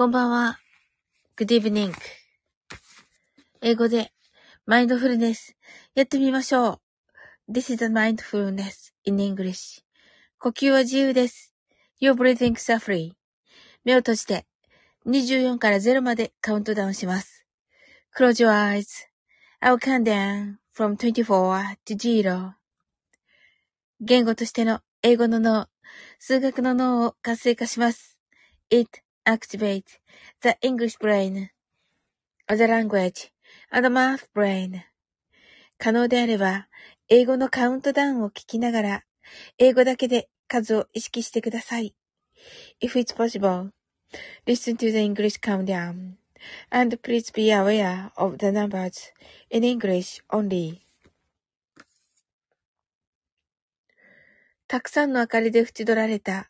こんばんは。Good evening. 英語でマインドフルネスやってみましょう。This is a mindfulness in English. 呼吸は自由です。Your breathing are free. 目を閉じて24から0までカウントダウンします。Close your eyes. I'll count down from 24 to 0. 言語としての英語の脳、数学の脳を活性化します。It activate the English brain, the language, and the math brain. 可能であれば、英語のカウントダウンを聞きながら、英語だけで数を意識してください。If it's possible, listen to the English countdown, and please be aware of the numbers in English only. たくさんの明かりで縁取られた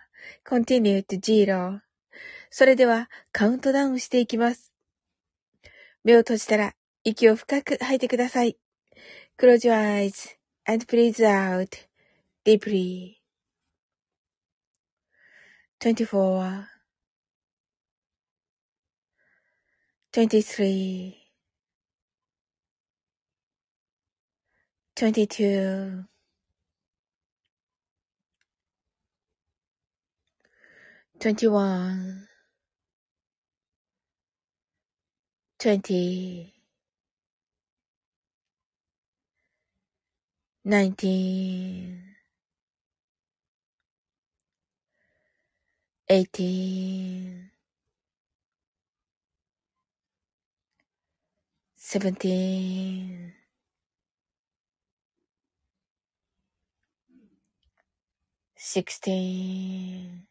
continue to zero. それではカウントダウンしていきます。目を閉じたら息を深く吐いてください。Close your eyes and breathe out deeply. 24 23 22 21 20 19 18 17 16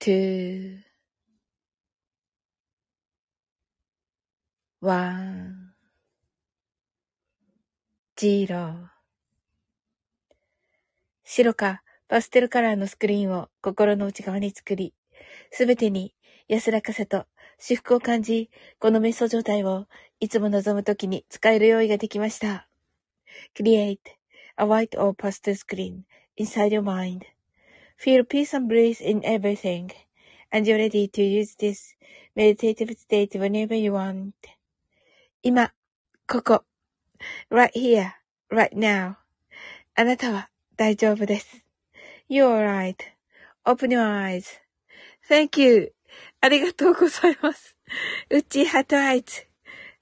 two, one, zero 白かパステルカラーのスクリーンを心の内側に作り、すべてに安らかさと至福を感じ、この瞑想状態をいつも望むときに使える用意ができました。Create a white or pastel screen inside your mind. Feel peace and bliss in everything, and you're ready to use this meditative state whenever you want. 今、ここ、right here, right now. あなたは大丈夫です。You're right.Open your eyes.Thank you. ありがとうございます。うちハートアイズ。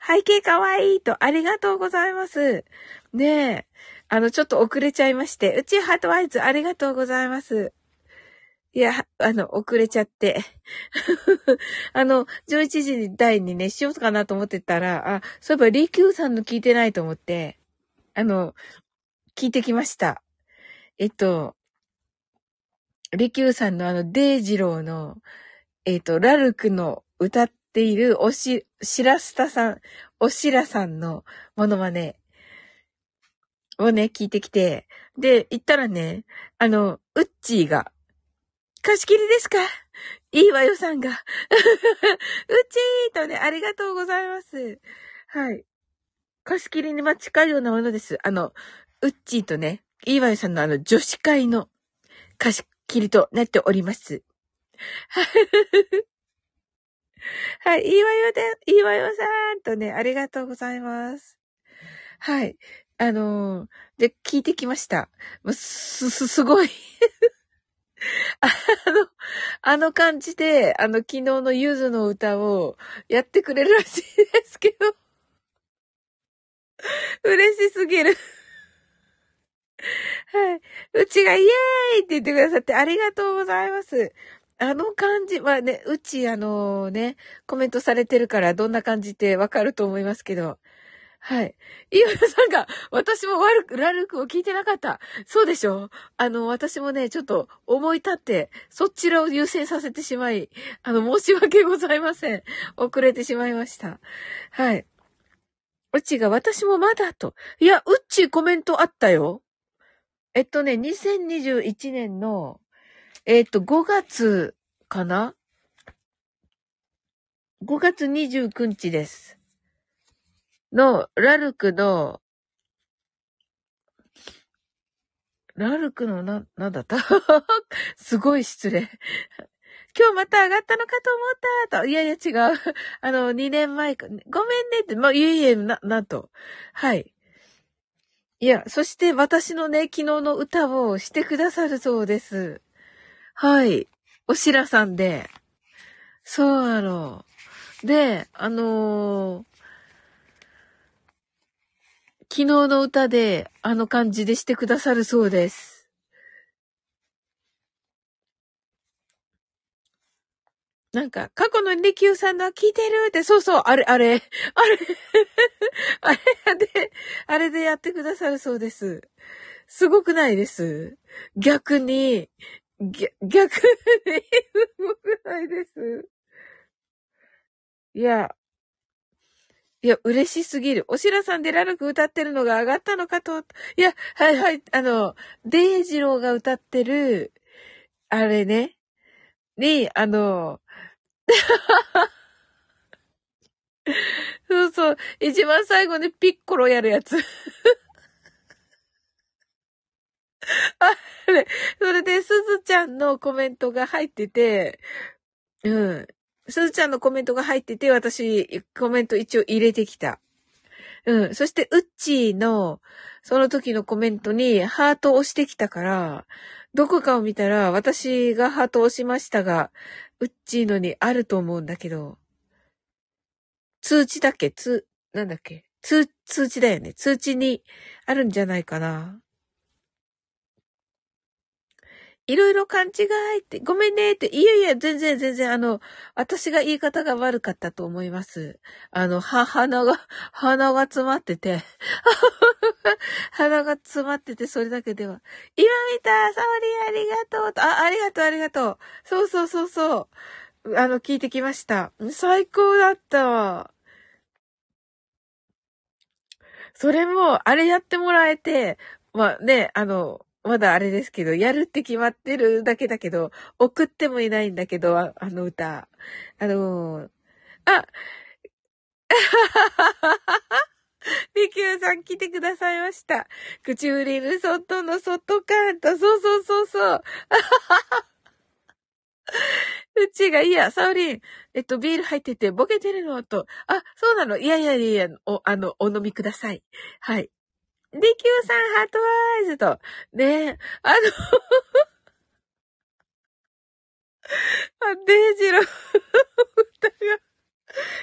背景かわいいと、ありがとうございます。ねえ。あの、ちょっと遅れちゃいまして。うちハートアイズ、ありがとうございます。いや、あの、遅れちゃって。あの、11時に台にね、しようかなと思ってたら、あ、そういえば、リキューさんの聞いてないと思って、あの、聞いてきました。えっと、リキューさんのあの、デイジローの、えっと、ラルクの歌っているおし、しらすたさん、おしらさんのものまね、をね、聞いてきて、で、行ったらね、あの、ウッチーが、貸し切りですか？いいわよさんが。うちーとね、ありがとうございます。はい。貸し切りにま近いようなものです。あの、うっちーとね、いいわよさんのあの、女子会の貸し切りとなっております。はい、いいわよで、いいわよさんとね、ありがとうございます。はい。あのー、で、聞いてきました。す、す、すごい、あの感じで、あの、昨日のゆずの歌をやってくれるらしいですけど、嬉しすぎる はい。うちがイエーイって言ってくださってありがとうございます。あの感じ、まあね、うちあのね、コメントされてるからどんな感じってわかると思いますけど、はい。いわさんが、私も悪く、ラルクを聞いてなかった。そうでしょ？あの、私もね、ちょっと思い立って、そちらを優先させてしまい、あの、申し訳ございません。遅れてしまいました。はい。うちが私もまだと。いや、うちコメントあったよ。えっとね、2021年の、えっと、5月かな ?5 月29日です。の、ラルクの、ラルクのな、なんだった？すごい失礼。今日また上がったのかと思ったと。いやいや違う。あの、2年前か。ごめんねって。まあ、いえいえ、な、なんと。はい。いや、そして私のね、昨日の歌をしてくださるそうです。はい。おしらさんで。そうなの。で、あのー、昨日の歌で、あの感じでしてくださるそうです。なんか、過去のリキューさんの聞いてるって、そうそう、あれ、あれ、あれ、あれで、あれでやってくださるそうです。すごくないです逆に、逆に、すごくないですいや、いや、嬉しすぎる。おしらさんでラルク歌ってるのが上がったのかと。いや、はいはい、あの、デイジローが歌ってる、あれね、に、あの、そうそう、一番最後にピッコロやるやつ。あれ、それで、すずちゃんのコメントが入ってて、うん。すずちゃんのコメントが入ってて、私、コメント一応入れてきた。うん。そして、うっちーの、その時のコメントにハートを押してきたから、どこかを見たら、私がハートを押しましたが、うっちーのにあると思うんだけど、通知だっけ？通、なんだっけ？通、通知だよね。通知にあるんじゃないかな。いろいろ勘違いって、ごめんねって、いやいや、全然全然、あの、私が言い方が悪かったと思います。あの、は、鼻が、鼻が詰まってて、鼻が詰まってて、それだけでは。今見たサオリありがとうと、あ、ありがとうありがとう。そうそうそうそう。あの、聞いてきました。最高だったわ。それも、あれやってもらえて、まあね、あの、まだあれですけど、やるって決まってるだけだけど、送ってもいないんだけど、あの歌。あのー、あ リキューさん来てくださいました。口売りる外の外カント。そうそうそうそう。うちが、いや、サオリン、えっと、ビール入ってて、ボケてるの？と、あ、そうなのいやいやいや、お、あの、お飲みください。はい。で、Q さん、ハートワイズと。ねあのあ、デイジロー歌が。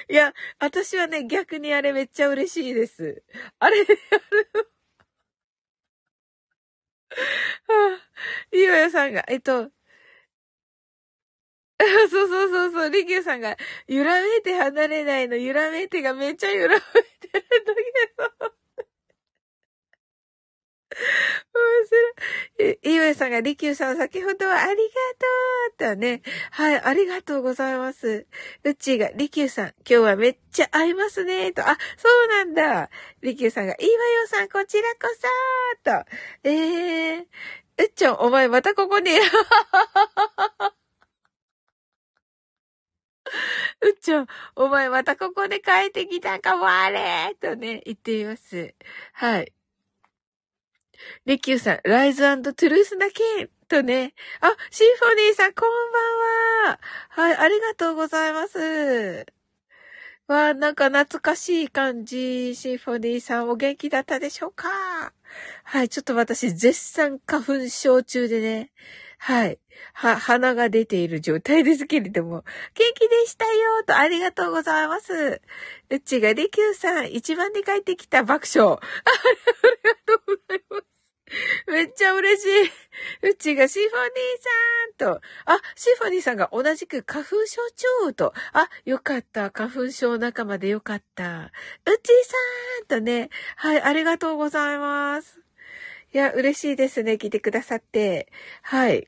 いや、私はね、逆にあれめっちゃ嬉しいです。あれ、あれ、はあ、いいわよさんが、えっと、そうそうそうそう、リキューさんが、揺らめいて離れないの、揺らめいてがめっちゃ揺らめいてるんだけど。面白い。え、いわさんが、りきゅうさん、先ほどはありがとうとね。はい、ありがとうございます。うっちーが、りきゅうさん、今日はめっちゃ合いますね、と。あ、そうなんだ。りきゅうさんが、いわよさん、こちらこそと。えー、うっちゃん、お前またここに。うっちゃん、お前またここで帰ってきたかもあれとね、言っています。はい。リキューさん、ライズトゥルースだけとね。あ、シンフォニーさん、こんばんは。はい、ありがとうございます。わあ、なんか懐かしい感じ。シンフォニーさんお元気だったでしょうか？はい、ちょっと私絶賛花粉症中でね。はい。は、鼻が出ている状態ですけれども。元気でしたよと、ありがとうございます。うっちが、りきゅうさん、一番に帰ってきた爆笑。ありがとうございます。めっちゃ嬉しい。うちがシフォニーさんと、あ、シフォニーさんが同じく花粉症長と、あ、よかった。花粉症仲間でよかった。うちさんとね、はい、ありがとうございます。いや、嬉しいですね。来てくださって。はい。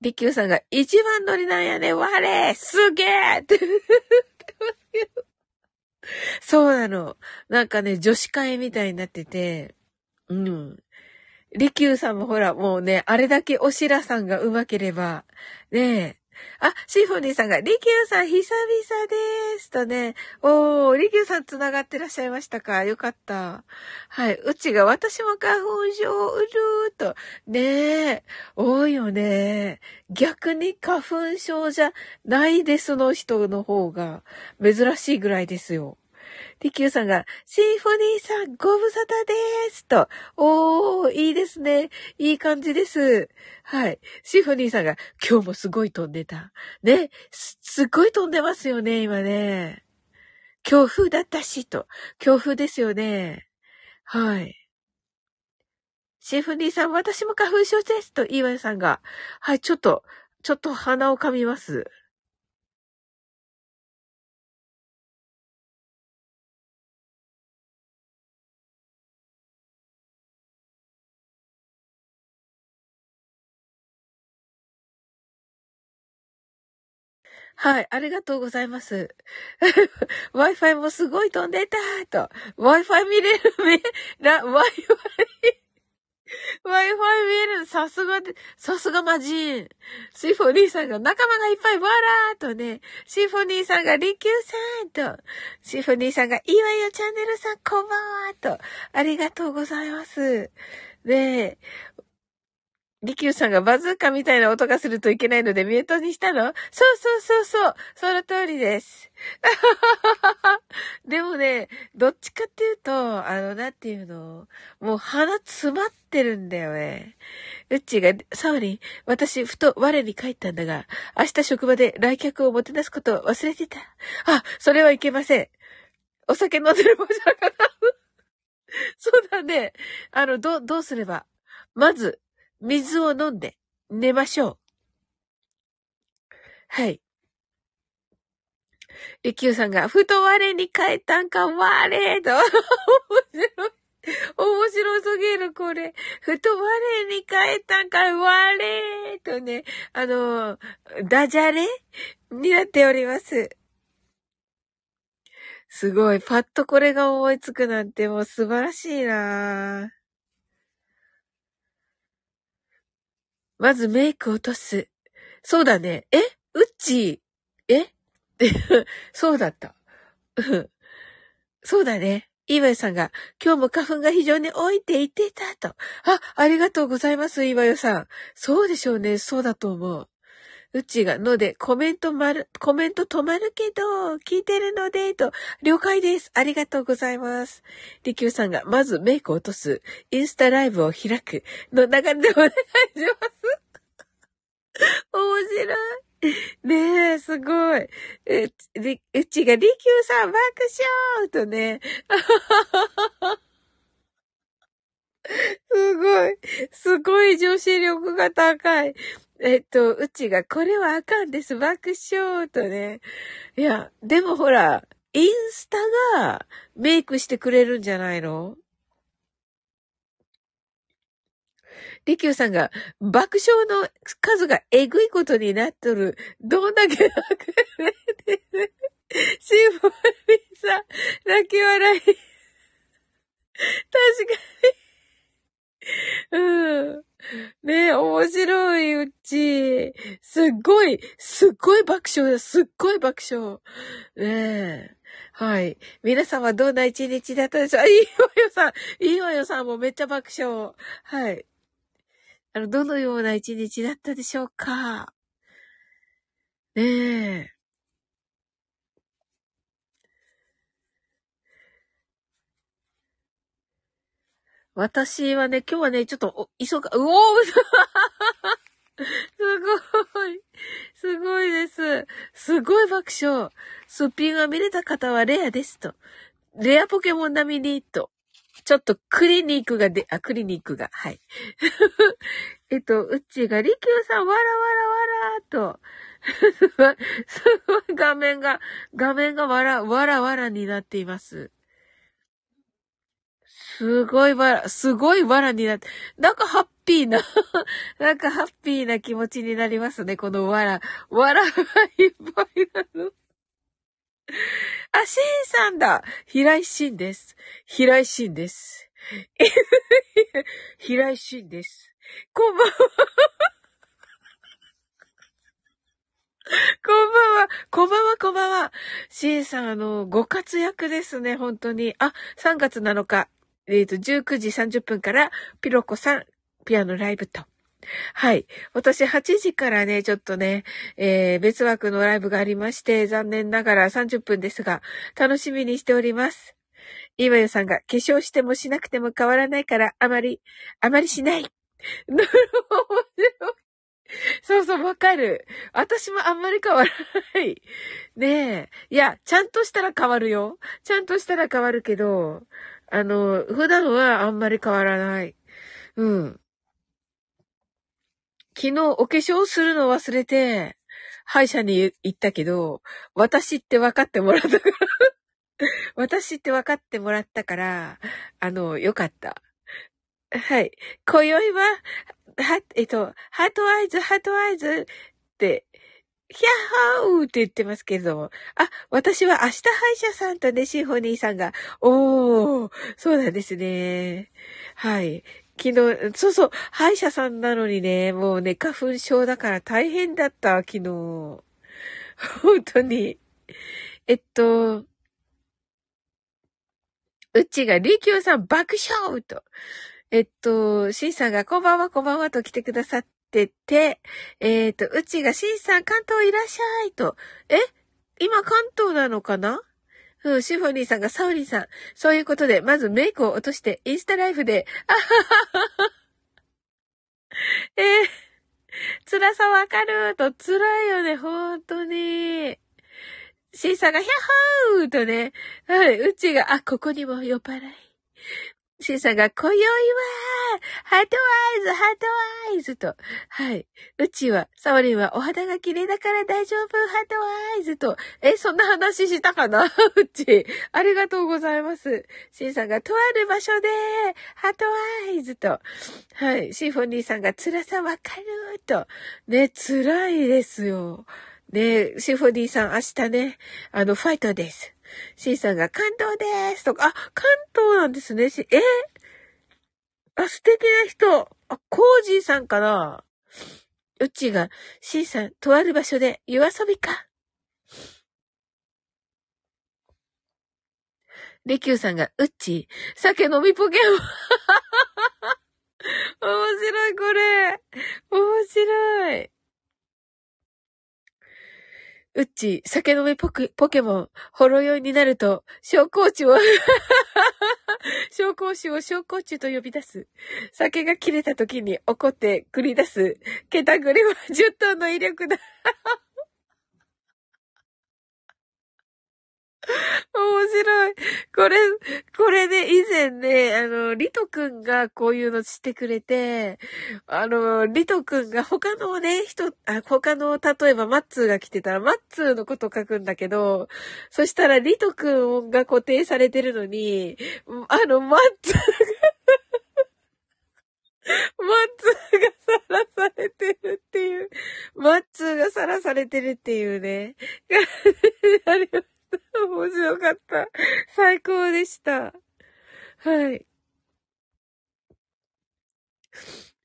りきゅうさんが一番乗りなんやね、われすげえって そうなの。なんかね、女子会みたいになってて、うん。りきゅうさんもほら、もうね、あれだけおしらさんが上手ければ、ねえ、あ、シフォニーさんが、リキューさん久々ですとね。おー、リキューさん繋がってらっしゃいましたか？よかった。はい。うちが私も花粉症うるーと。ねえ、多いよね。逆に花粉症じゃないですの人の方が珍しいぐらいですよ。リキューさんが、シンフォニーさん、ご無沙汰ですと。おー、いいですね。いい感じです。はい。シンフォニーさんが、今日もすごい飛んでた。ね。す、すっごい飛んでますよね、今ね。強風だったし、と。強風ですよね。はい。シンフォニーさん、私も花粉症です。と、イーワイさんが。はい、ちょっと、ちょっと鼻を噛みます。はい、ありがとうございます。Wi-Fi もすごい飛んでたと。Wi-Fi 見れる、め、な、Wi-Fi Wi-Fi 見える。さすがで、さすがマジン。シフォニーさんが仲間がいっぱいわらーとね。シフォニーさんがリキューさんと。シフォニーさんがいわよチャンネルさんこんばんはと。ありがとうございます。ねえ、リキューさんがバズーカみたいな音がするといけないのでミュートにしたの？そうそうそうそう。その通りです。でもね、どっちかっていうと、あの、なんていうの、もう鼻詰まってるんだよね。うっちが、サオリン、私、ふと我に帰ったんだが、明日職場で来客をもてなすことを忘れてた。あ、それはいけません。お酒飲んでる場じゃなかった。そうだね。あの、ど、どうすれば？まず、水を飲んで寝ましょう。はい。りきゅうさんが、ふと我に帰ったんか、我と。面白い。面白すぎる、これ。ふと我に帰ったんか、我とね、あの、ダジャレになっております。すごい。パッとこれが思いつくなんてもう素晴らしいなぁ。まずメイク落とす。そうだね。え？うっちー？え？そうだった。そうだね。イーワヨさんが、今日も花粉が非常に多いって言っていたと。あ、ありがとうございます、イーワヨさん。そうでしょうね。そうだと思う。うちが、ので、コメントまる、コメント止まるけど、聞いてるので、と、了解です。ありがとうございます。りきゅうさんが、まずメイクを落とす、インスタライブを開く、の流れでお願いします。面白い。ねえ、すごい。う、うちが、りきゅうさん爆笑とね。すごい。すごい女子力が高い。えっと、うちが、これはあかんです。爆笑とね。いや、でもほら、インスタがメイクしてくれるんじゃないの？りきゅうさんが爆笑の数がえぐいことになっとる。どんだけ泣くねシンフォニーさん、泣き笑い。確かに。うん。ねえ、面白い、うち。すっごい、すっごい爆笑だ。すっごい爆笑。ねえ。はい。皆さんはどんな一日だったでしょう？いいわよさん、いいわよさんもめっちゃ爆笑。はい。あの、どのような一日だったでしょうか？ねえ。私はね、今日はね、ちょっと、お急が、うおー すごい。すごいです。すごい爆笑。すっぴんが見れた方はレアですと。レアポケモン並みにと。ちょっとクリニックがで、あ、クリニックが、はい。えっと、うちが、りきゅうさん、わらわらわらと。すごい画面が、画面がわら、わらわらになっています。すごいわら、すごいわらになって、なんかハッピーな なんかハッピーな気持ちになりますね、このわら。わらがいっぱいなの。あ、シンさんだ平井シンです。平井シンです。平井シンです。こんばんはこんばんは。こんばんは、こんばんは。シンさん、あの、ご活躍ですね、本当に。あ、3月7日。えっ、ー、と、19時30分から、ピロコさん、ピアノライブと。はい。私8時からね、ちょっとね、えー、別枠のライブがありまして、残念ながら30分ですが、楽しみにしております。今よさんが化粧してもしなくても変わらないから、あまり、あまりしない。なるほど。そうそう、わかる。私もあんまり変わらない。ねえ。いや、ちゃんとしたら変わるよ。ちゃんとしたら変わるけど、あの、普段はあんまり変わらない。うん。昨日お化粧するの忘れて、歯医者に行ったけど、私って分かってもらったから 私って分かってもらったから、あの、よかった。はい。今宵は、は、えっと、 heart eyes、heart eyes ってヒャッハーって言ってますけれども。あ、私は明日歯医者さんとね、シンフォニーさんが、おー、そうなんですね。はい。昨日、そうそう、歯医者さんなのにね、もうね、花粉症だから大変だった、昨日。本当に。えっと、うちが、りきゅうさん爆笑と。えっと、シンさんがこんばんは、こんばんはと来てくださっってて、えっ、ー、と、うちがしんさん関東いらっしゃいと。え？今関東なのかな？うん、シフォニーさんがサウリンさん。そういうことで、まずメイクを落として、インスタライフで、あははは。えー、辛さわかると辛いよね、ほんとに。シンさんがヒャッハーとね、はい、うちが、あ、ここにも酔っ払い。シンさんが、今宵は、ハートワイズ、ハートワイズと。はい。うちは、サワリンはお肌が綺麗だから大丈夫、ハートワイズと。え、そんな話したかな？うち。ありがとうございます。シンさんが、とある場所で、ハートワイズと。はい。シンフォニーさんが、辛さわかると。ね、辛いですよ。ね、シンフォニーさん、明日ね、あの、ファイトです。C さんが関東ですとか、あ、関東なんですね。え？あ、素敵な人。あ、コージーさんかな？うちが C さん、とある場所で夜遊びか。レキューさんが、うっち、酒飲みポケモン。面白い、これ。面白い。うっち、酒飲みポケポケモン、ほろ酔いになると、小コチを 小コ子を小コチと呼び出す。酒が切れた時に怒って繰り出す。ケタグリは10トンの威力だ。面白い。これ、これね、以前ね、あの、リトくんがこういうのしてくれて、あの、リトくんが他のね、人、あ他の、例えばマッツーが来てたら、マッツーのこと書くんだけど、そしたらリトくんが固定されてるのに、あの、マッツーがマッツーがさらされてるっていう。マッツーがさらされてるっていうね。ありました。面白かった。最高でした。はい。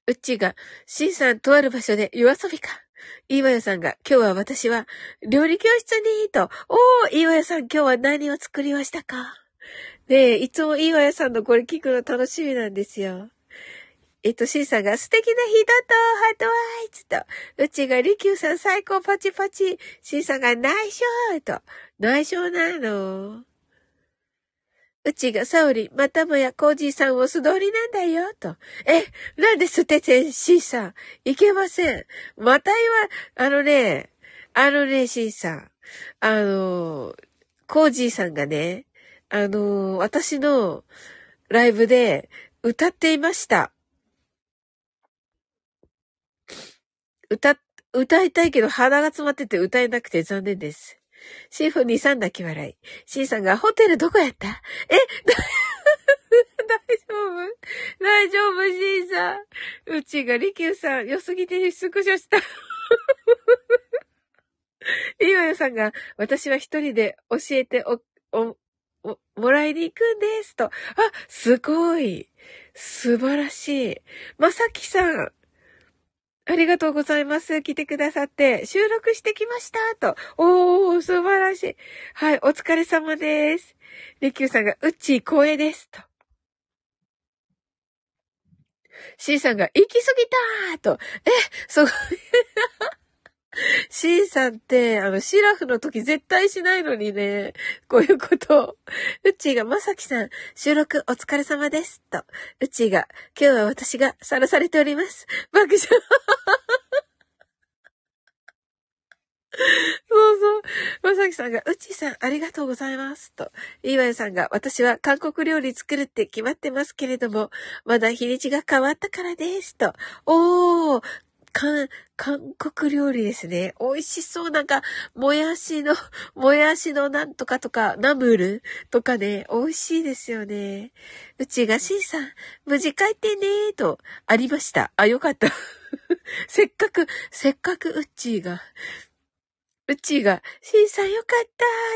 うちが、シンさんとある場所で夜遊びか。いわよさんが、今日は私は料理教室にと。おー、いわよさん今日は何を作りましたか？ねえ、いつもいわよさんのこれ聞くの楽しみなんですよ。えっと、シンさんが素敵な人とハートワイツと、うちがリキューさん最高パチパチ、シンさんが内緒と、内緒なのうちがサオリ、またもやコージーさんを素通りなんだよ、と。え、なんで捨ててん、シーさん。いけません。また言わ、あのね、あのね、シーさん。あの、コージーさんがね、あの、私のライブで歌っていました。歌、歌いたいけど鼻が詰まってて歌えなくて残念です。シーフォニーさん泣き笑い。シーさんが、ホテルどこやった？え 大丈夫？大丈夫、シーさん。うちがリキューさん、良すぎてスクショした。いわよさんが、私は一人で教えて、お、お、もらいに行くんです。と。あ、すごい。素晴らしい。まさきさん、ありがとうございます。来てくださって、収録してきました。と。おー、素晴らしい。はい、お疲れ様です。レキューさんが、うっちー光栄です。と。シーさんが、行き過ぎたーと。え、そうい。シンさんって、あの、シラフの時絶対しないのにね、こういうことを。うちが、まさきさん、収録お疲れ様です。と。うちが、今日は私がさらされております。爆笑。そうそう。まさきさんが、うちさん、ありがとうございます。と。いわゆさんが、私は韓国料理作るって決まってますけれども、まだ日にちが変わったからです。と。おー、韓、韓国料理ですね。美味しそう。なんか、もやしの、もやしのなんとかとか、ナムルとかね、美味しいですよね。うちがしんさん、無事帰ってねーと、ありました。あ、よかった。せっかく、せっかくうっちーが、うちが、しんさんよかっ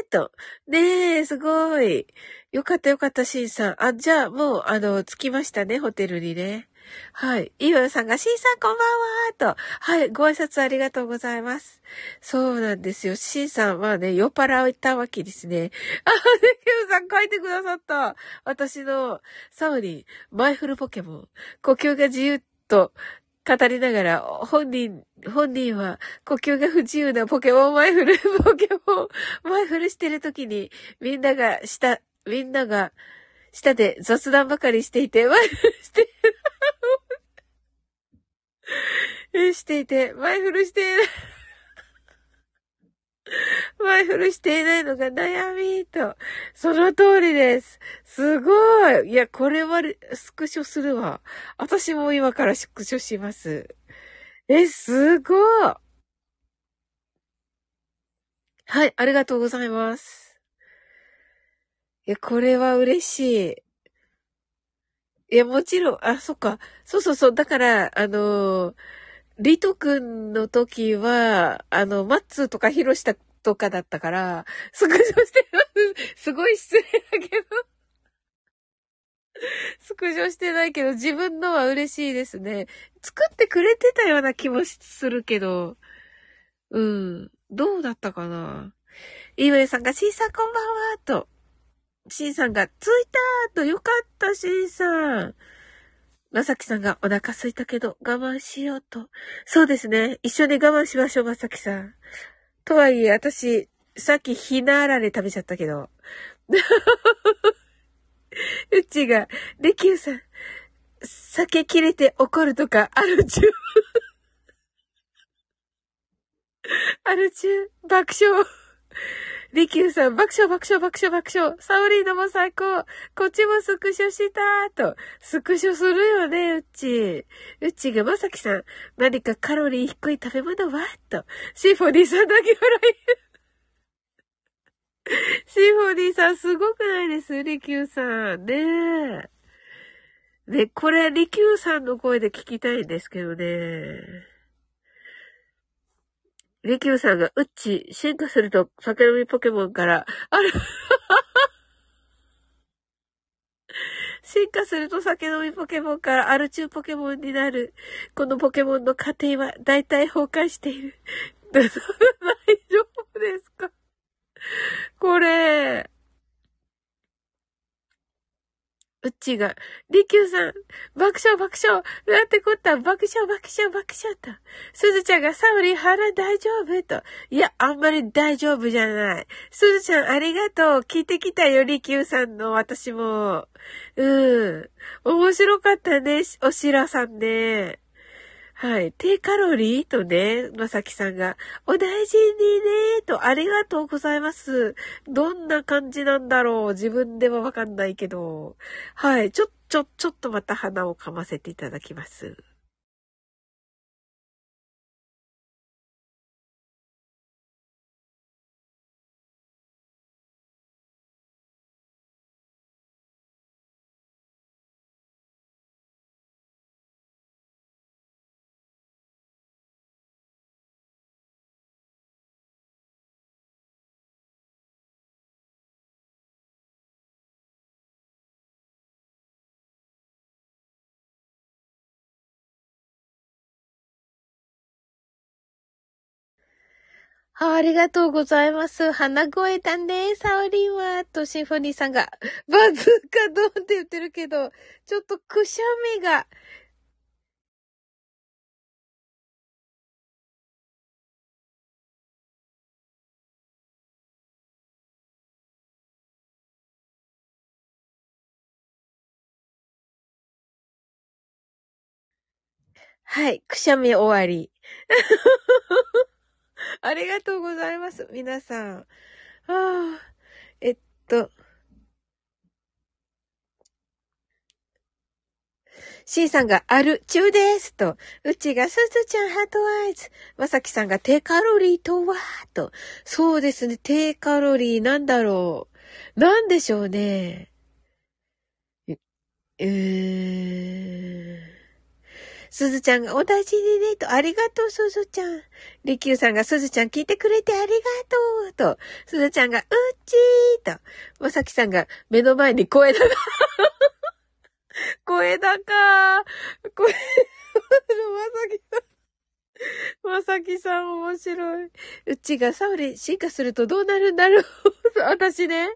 たーと。ねえ、すごい。よかったよかった、しんさん。あ、じゃあ、もう、あの、着きましたね、ホテルにね。はい。イワさんが、シーさんこんばんはと。はい。ご挨拶ありがとうございます。そうなんですよ。シーさんはね、酔っ払ったわけですね。あ、ネキューさん書いてくださった。私の、サウリン、マイフルポケモン。呼吸が自由と、語りながら、本人、本人は呼吸が不自由なポケモンマイフル、ポケモンマイフルしてる時に、みんなが下、みんなが下で雑談ばかりしていて、マイフルしてしていて、マイフルしていない。マイフルしていないのが悩みと。その通りです。すごい。いや、これはスクショするわ。私も今からスクショします。え、すごい。はい、ありがとうございます。や、これは嬉しい。いや、もちろん、あ、そっか。そうそうそう。だから、あのー、リト君の時は、あの、マッツーとかヒロシタとかだったから、スクショしてます。すごい失礼だけど。スクショしてないけど、自分のは嬉しいですね。作ってくれてたような気もするけど、うん。どうだったかなイーウェイさんが、シーさんこんばんは、と。シンさんが、着いたと、よかった、シンさん。まさきさんがお腹空いたけど我慢しようと。そうですね。一緒に我慢しましょう、まさきさん。とはいえ、私、さっきひなあられ食べちゃったけど。うちが、レキューさん、酒切れて怒るとかあるちゅう。あるちゅう、爆笑。リキューさん、爆笑爆笑爆笑爆笑。サオリーノも最高。こっちもスクショしたーと。スクショするよね、うち。うちがまさきさん、何かカロリー低い食べ物は？と。シーフォニーさんだけ笑い。シーフォニーさんすごくないですリキューさん。ねえ。ね、これ、リキューさんの声で聞きたいんですけどね。リキューさんが、うっち、進化すると酒飲みポケモンから、あれ進化すると酒飲みポケモンからアルチューポケモンになる。このポケモンの過程は大体崩壊している。大丈夫ですか？これ、うっちが、りきゅうさん、爆笑爆笑、なんてこった、爆笑爆笑爆笑と。すずちゃんが、サウリ腹大丈夫と。いや、あんまり大丈夫じゃない。すずちゃんありがとう。聞いてきたよ、りきゅうさんの私も。うん。面白かったね、おしらさんね。はい。低カロリーとね、まさきさんが、お大事にねと、ありがとうございます。どんな感じなんだろう自分ではわかんないけど。はい。ちょ、ちょ、ちょっとまた鼻を噛ませていただきます。あありがとうございます。鼻声だね、サオリンは。と、シンフォニーさんが、バズーカドンって言ってるけど、ちょっとくしゃみが、はい、くしゃみ終わり。ありがとうございます。皆さん。はあ、えっと。C さんがある中ですと、うちがすずちゃんハートアイズ。まさきさんが低カロリーとはと。そうですね、低カロリーなんだろう。なんでしょうね。え、えーすずちゃんがお大事にね、と、ありがとう、すずちゃん。りきゅうさんがすずちゃん聞いてくれてありがとう、と、すずちゃんがうっちー、と、まさきさんが目の前に声だが声だか声、まさきさん。まさきさん面白い。うちがサウリ進化するとどうなるんだろう 私ね、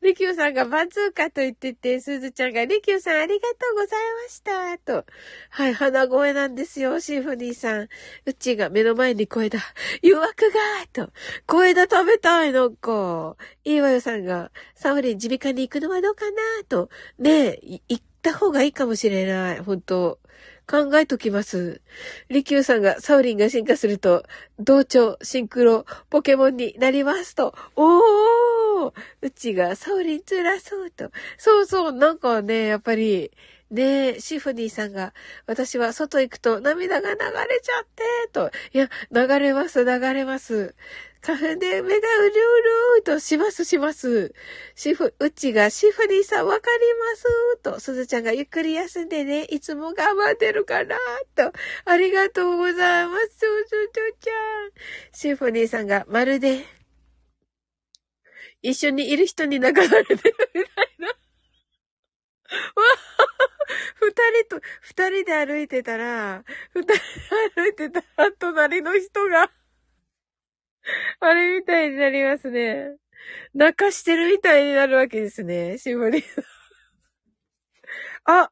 リキューさんがバズーカと言ってて、すずちゃんがリキューさんありがとうございました。と。はい、鼻声なんですよ、シンフォニーさん。うちが目の前に声だ。誘惑がと。声だ食べたい、なんか。いいわよさんが、サウリン耳鼻科に行くのはどうかな？と。ねえ、行った方がいいかもしれない。本当考えときます。リキューさんが、サウリンが進化すると、同調、シンクロ、ポケモンになりますと。おーうちがサウリン辛そうと。そうそう、なんかね、やっぱり、ねえ、シフニーさんが、私は外行くと涙が流れちゃって、と。いや、流れます、流れます。花粉で目がうるうるとしますします。シフ、うちがシフニーさんわかりますと、すずちゃんがゆっくり休んでね、いつも頑張ってるからと、ありがとうございます、すずちゃん。シフニーさんがまるで、一緒にいる人に流されてるみたいな。わ二人と、二人で歩いてたら、二人で歩いてたら、隣の人が、あれみたいになりますね。泣かしてるみたいになるわけですね。しぼり。あ、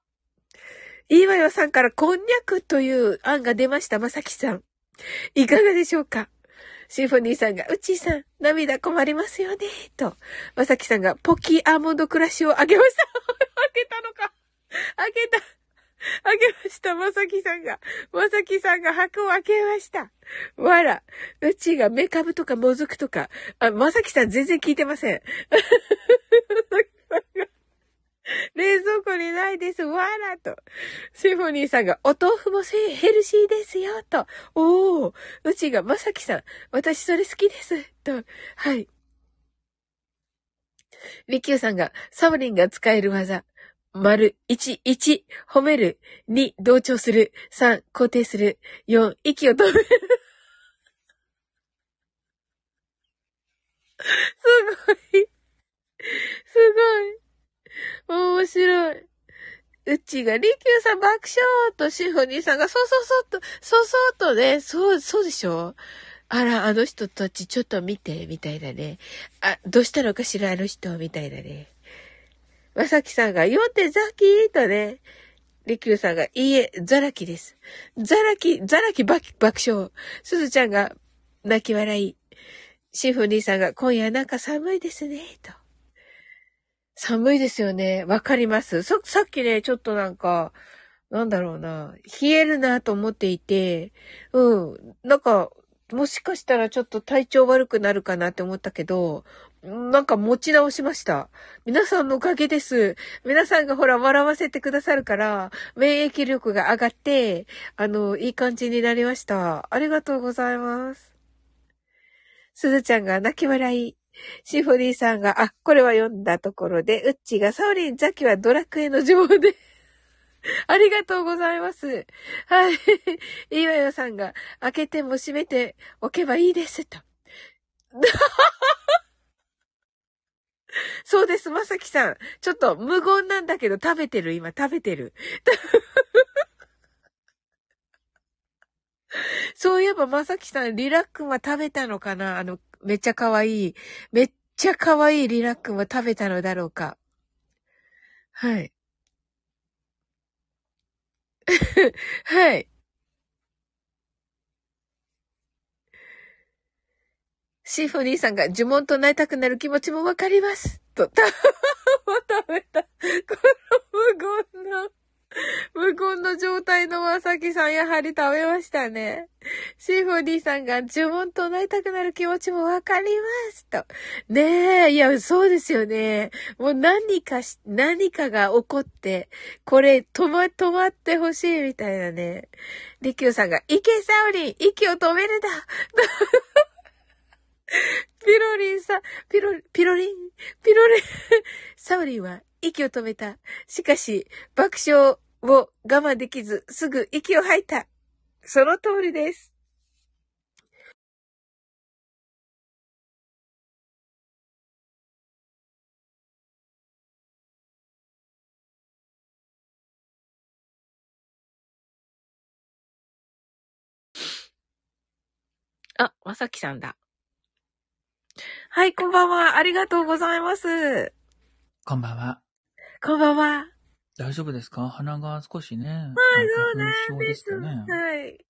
いいわよさんからこんにゃくという案が出ました、まさきさん。いかがでしょうか？シンフォニーさんが、うちーさん、涙困りますよね、と。まさきさんが、ポキアーモンドクラッシュをあげました。あげたのか。あげた。あげました。まさきさんが。まさきさんが箱を開けました。わら。うちがメカブとかもずくとか。あ、まさきさん全然聞いてません。冷蔵庫にないです。わらと。シフォニーさんが、お豆腐もヘルシーですよ。と。おー。うちが、まさきさん。私それ好きです。と。はい。リキューさんが、サブリンが使える技。丸、1、1、褒める、2、同調する、3、肯定する、4、息を止める。すごい。すごい。面白い。うちが、りきゅうさん爆笑とシンフォニーさんが、そうそうそうと、そうそうとね、そう、そうでしょ？あら、あの人たちちょっと見て、みたいなね。あ、どうしたのかしら、あの人、みたいなね。まさきさんが、4手ザキーとね。りきゅうさんが、いいえ、ザラキです。ザラキ、ザラキ爆笑。すずちゃんが、泣き笑い。シンフォニーさんが、今夜なんか寒いですね、と。寒いですよね。わかります。さ、さっきね、ちょっとなんか、なんだろうな、冷えるなと思っていて、うん、なんか、もしかしたらちょっと体調悪くなるかなって思ったけど、なんか持ち直しました。皆さんのおかげです。皆さんがほら笑わせてくださるから、免疫力が上がって、あの、いい感じになりました。ありがとうございます。すずちゃんが泣き笑い。シフォニーさんが、あ、これは読んだところで、ウッチが、サオリン、ザキはドラクエの女王で。ありがとうございます。はい。いわよさんが、開けても閉めておけばいいです、と。そうです、まさきさん。ちょっと無言なんだけど食べてる、今食べてる。そういえば、まさきさん、リラックマ食べたのかな？あの、めっちゃ可愛い。めっちゃ可愛いリラックマ食べたのだろうか。はい。はい。シーフォニーさんが呪文唱えたくなる気持ちもわかります。と、た、食べた。この無言の。無言の状態のまさきさんやはり食べましたね。シーフォディさんが呪文唱えたくなる気持ちもわかりますと。ねえ、いや、そうですよね。もう何かし、何かが起こって、これ止ま、止まってほしいみたいなね。リキューさんが、イケサウリン、息を止めるだ ピロリンさ、ピロ、ピロリン、ピロリン、サウリンは息を止めた。しかし、爆笑を我慢できず、すぐ息を吐いた。その通りです。あ、まさきさんだ。はい、こんばんは。ありがとうございます。こんばんは。こんばんは。大丈夫ですか？鼻が少しね。はい、そうなんです。ね、はい。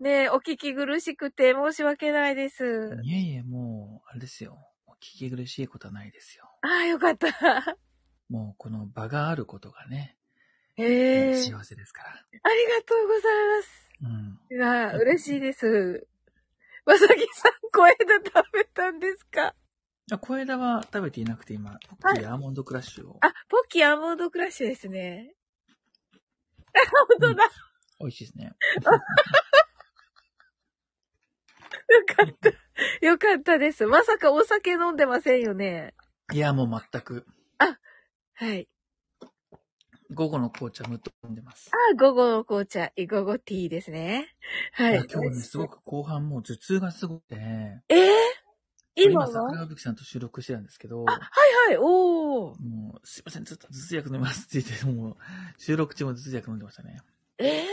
ねえ、お聞き苦しくて申し訳ないです。いえいえ、もう、あれですよ。お聞き苦しいことはないですよ。ああ、よかった。もう、この場があることがね。ええー、幸せですから。ありがとうございます。うん。いや、嬉しいです。まさきさん、声で食べたんですか？あ、小枝は食べていなくて今、ポッキーアーモンドクラッシュを。あ、ポッキーアーモンドクラッシュですね。あ、本当だ、うん、美味しいですね。よかった。よかったです。まさかお酒飲んでませんよね。いや、もう全く。あ、はい。午後の紅茶むっと飲んでます。あ、午後の紅茶、午後ティーですね。はい。い今日ね、すごく後半もう頭痛がすごくて。えー？今は？桜吹さんと収録してたんですけど。あ、はいはい、おー。もう、すいません、ずっと頭痛薬飲みますって言って、もう、収録中も頭痛薬飲んでましたね。ええ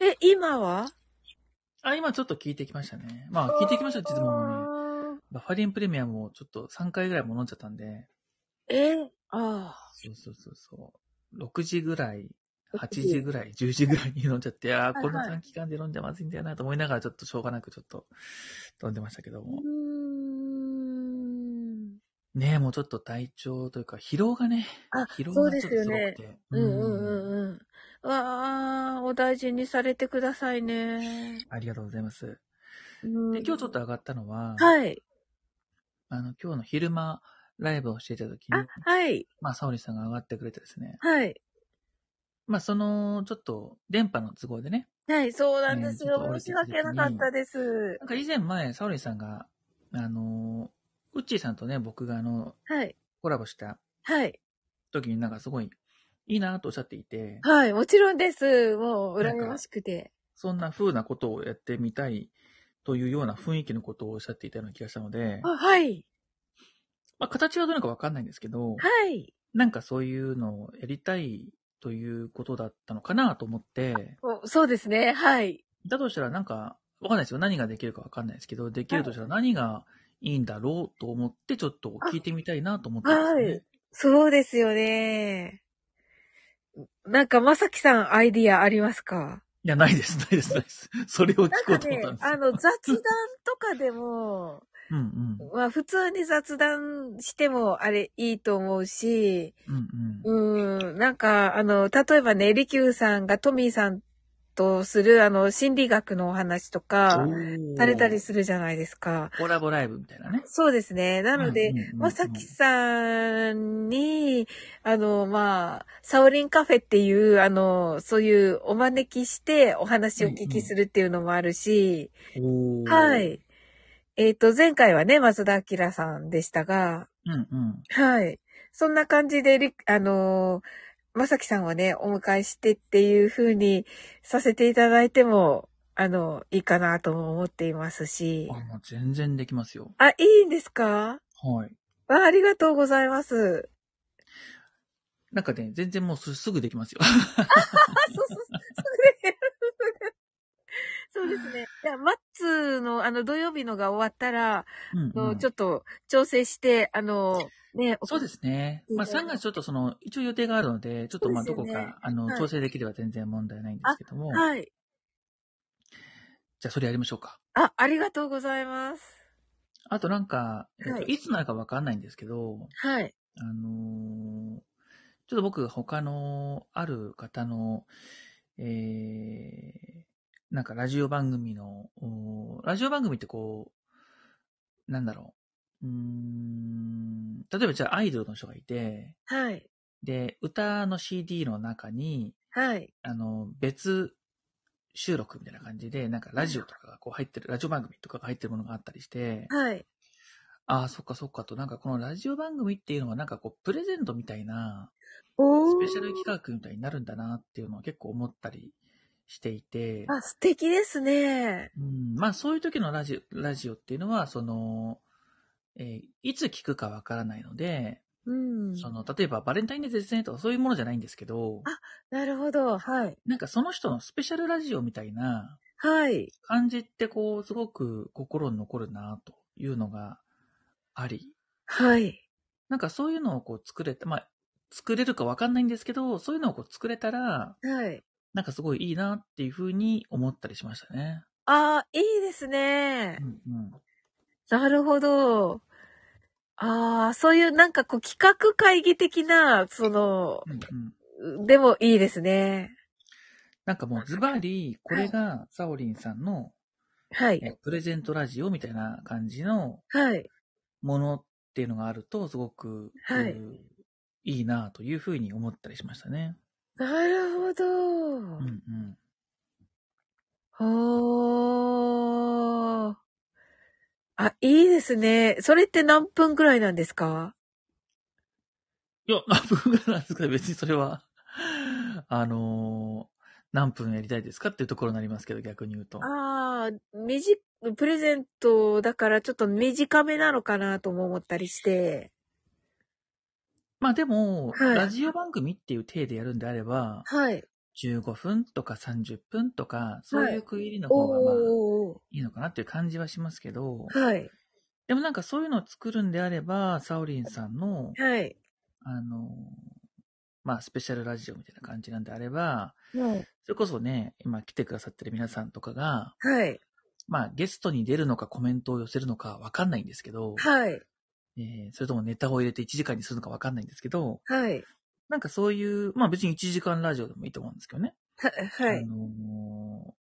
ー、え、今は？あ、今ちょっと聞いてきましたね。まあ、聞いてきましたって言ってもね、バファリンプレミアムをちょっと3回ぐらいも飲んじゃったんで。えー、ああ。そうそうそうそう。6時ぐらい、8時ぐらい、10時ぐらいに飲んじゃって、ああ、この短期間で飲んじゃまずいんだよなと思いながら、ちょっとしょうがなくちょっと飲んでましたけども。ねえ、もうちょっと体調というか、疲労がね、あ、疲労がちょっとすごくて。うんうんうんうん。わあ、お大事にされてくださいね。ありがとうございます。うん、で今日ちょっと上がったのは、はい。あの、今日の昼間、ライブをしていた時に、あ、はい。まあ、沙織さんが上がってくれてですね。はい。まあ、その、ちょっと、電波の都合でね。はい、そうなんですよ。申し訳なかったです。なんか以前前、沙織さんが、あのウッチーさんとね、僕があの、はい。コラボした、はい。時になんかすごい、いいなとおっしゃっていて、はい、もちろんです。もう、羨ましくて。そんな風なことをやってみたいというような雰囲気のことをおっしゃっていたような気がしたので、あ、はい。まあ、形はどうなのかわかんないんですけど、はい。なんかそういうのをやりたいということだったのかなと思って、おそうですね。はい。だとしたらなんか、わかんないですよ。何ができるかわかんないですけど、できるとしたら何がいいんだろうと思って、ちょっと聞いてみたいなと思ってますね。はい。そうですよね。なんか、まさきさん、アイディアありますか？いや、ないです、ないです、ないです。それを聞こうと思ったんですよ。あの、雑談とかでも、うんうん。まあ、普通に雑談しても、あれ、いいと思うし、うんうん。うん、なんか、あの、例えばね、リキューさんがトミーさんとする、あの、心理学のお話とか、されたりすするじゃないですか。コラボライブみたいなね。そうですね。なので、うんうんうんうんまさきさんに、あの、まあ、サオリンカフェっていう、あの、そういうお招きしてお話をお聞きするっていうのもあるし、おーは。い。えっ、と、前回はね、松田明さんでしたが、うんうん。はい。そんな感じでり、あのまさきさんをね、お迎えしてっていう風にさせていただいても、あの、いいかなとも思っていますしあ、。もう全然できますよ。あ、いいんですか？はい。あありがとうございます。なんかね、全然もうすすぐできますよ。あ、そうそう、それ、そうですね。じゃあ、マッツの、あの、土曜日のが終わったら、うんあのうんちょっと調整して、あの、ね、そうですね。まあ3月ちょっとその、一応予定があるので、ちょっとまあどこか、あの、はい調整できれば全然問題ないんですけども、はい。じゃあそれやりましょうか。あ、ありがとうございます。あとなんか、えっと、はいいつなるかわかんないんですけど、はい。あのーちょっと僕、他の、ある方の、えー、なんかラジオ番組の、おラジオ番組ってこう、なんだろう。うーん、例えばじゃあアイドルの人がいて、はい。で、歌の CD の中に、はい。あの、別収録みたいな感じで、なんかラジオとかがこう入ってる、ラジオ番組とかが入ってるものがあったりして、はい。ああ、そっかそっかと、なんかこのラジオ番組っていうのはなんかこう、プレゼントみたいな、スペシャル企画みたいになるんだなっていうのは結構思ったりしていて、あ、素敵ですね。うん、まあそういう時のラジオ、ラジオっていうのは、その、えーいつ聞くかわからないので、うん。その、例えばバレンタインデーですねとかそういうものじゃないんですけど、あなるほど。はい。なんかその人のスペシャルラジオみたいなはい。感じってこう、すごく心に残るなというのがあり、はい。なんかそういうのをこう作れた、まあ、作れるかわかんないんですけど、そういうのをこう作れたら、はい。なんかすごいいいなっていうふうに思ったりしましたね。あーいいですねう。んうん。なるほど。ああ、そういうなんかこう企画会議的な、その、うんうん、でもいいですね。なんかもうズバリ、これがサオリンさんのはい。えプレゼントラジオみたいな感じのはい。ものっていうのがあると、すごく、はいうんいいなというふうに思ったりしましたね。なるほど。うんうん。ほー。あ、いいですね。それって何分ぐらいなんですか？いや、何分ぐらいなんですかね別にそれは、あのー何分やりたいですかっていうところになりますけど、逆に言うと。ああ、みじ、プレゼントだからちょっと短めなのかなとも思ったりして。まあでも、はいラジオ番組っていう体でやるんであれば、はい。15分とか30分とか、そういう区切りの方がまあおー。いいのかなっていう感じはしますけど、はい。でもなんかそういうのを作るんであれば、サオリンさんの、はい。あの、まあスペシャルラジオみたいな感じなんであれば、それこそね、今来てくださってる皆さんとかが、はい。まあゲストに出るのかコメントを寄せるのかわかんないんですけど、はい。えーそれともネタを入れて1時間にするのかわかんないんですけど、はい。なんかそういう、まあ別に1時間ラジオでもいいと思うんですけどね。は、はい。あのー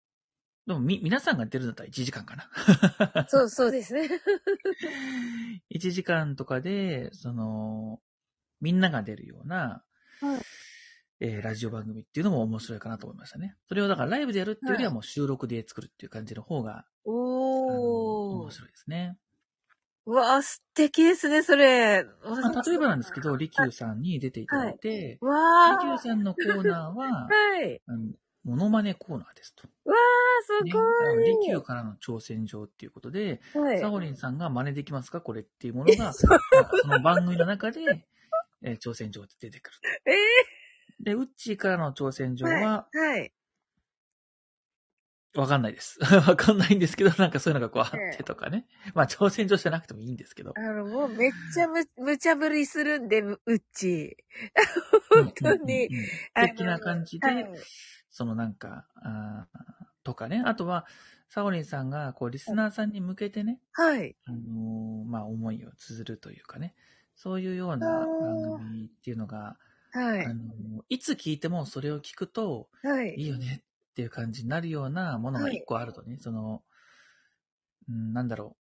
でもみ、皆さんが出るんだったら1時間かな。そう、そうですね。1時間とかで、その、みんなが出るような、はいえーラジオ番組っていうのも面白いかなと思いましたね。それをだからライブでやるっていうよりはもう収録で作るっていう感じの方が、あのおー面。白いですね。うわあ、素敵ですね、それ。まあ、例えばなんですけど、利休さんに出ていただいて、わあ。利休さんのコーナーは、はい。あのモノマネコーナーですと。わあ、すね、ご利い。休からの挑戦状っていうことで、はい。サオリンさんが真似できますか？これっていうものが、その番組の中で、えー挑戦状って出てくる。えで、ウッチーからの挑戦状ー、は、はい。わかんないです。わかんないんですけど、なんかそういうのがこうあええってとかね。まあ、挑戦状じゃなくてもいいんですけど。あの、もうめっちゃむ、無茶ぶりするんで、うっち。本当に。うんうんうんあの的な感じで、はいそのなんか、あーとかね。あとは、サオリンさんが、こう、リスナーさんに向けてね、はい。あのーまあ、思いを綴るというかね。そういうような番組っていうのが、はいあ。のーいつ聞いてもそれを聞くと、はいい。いよねっていう感じになるようなものが一個あるとね、その、うん、なんだろ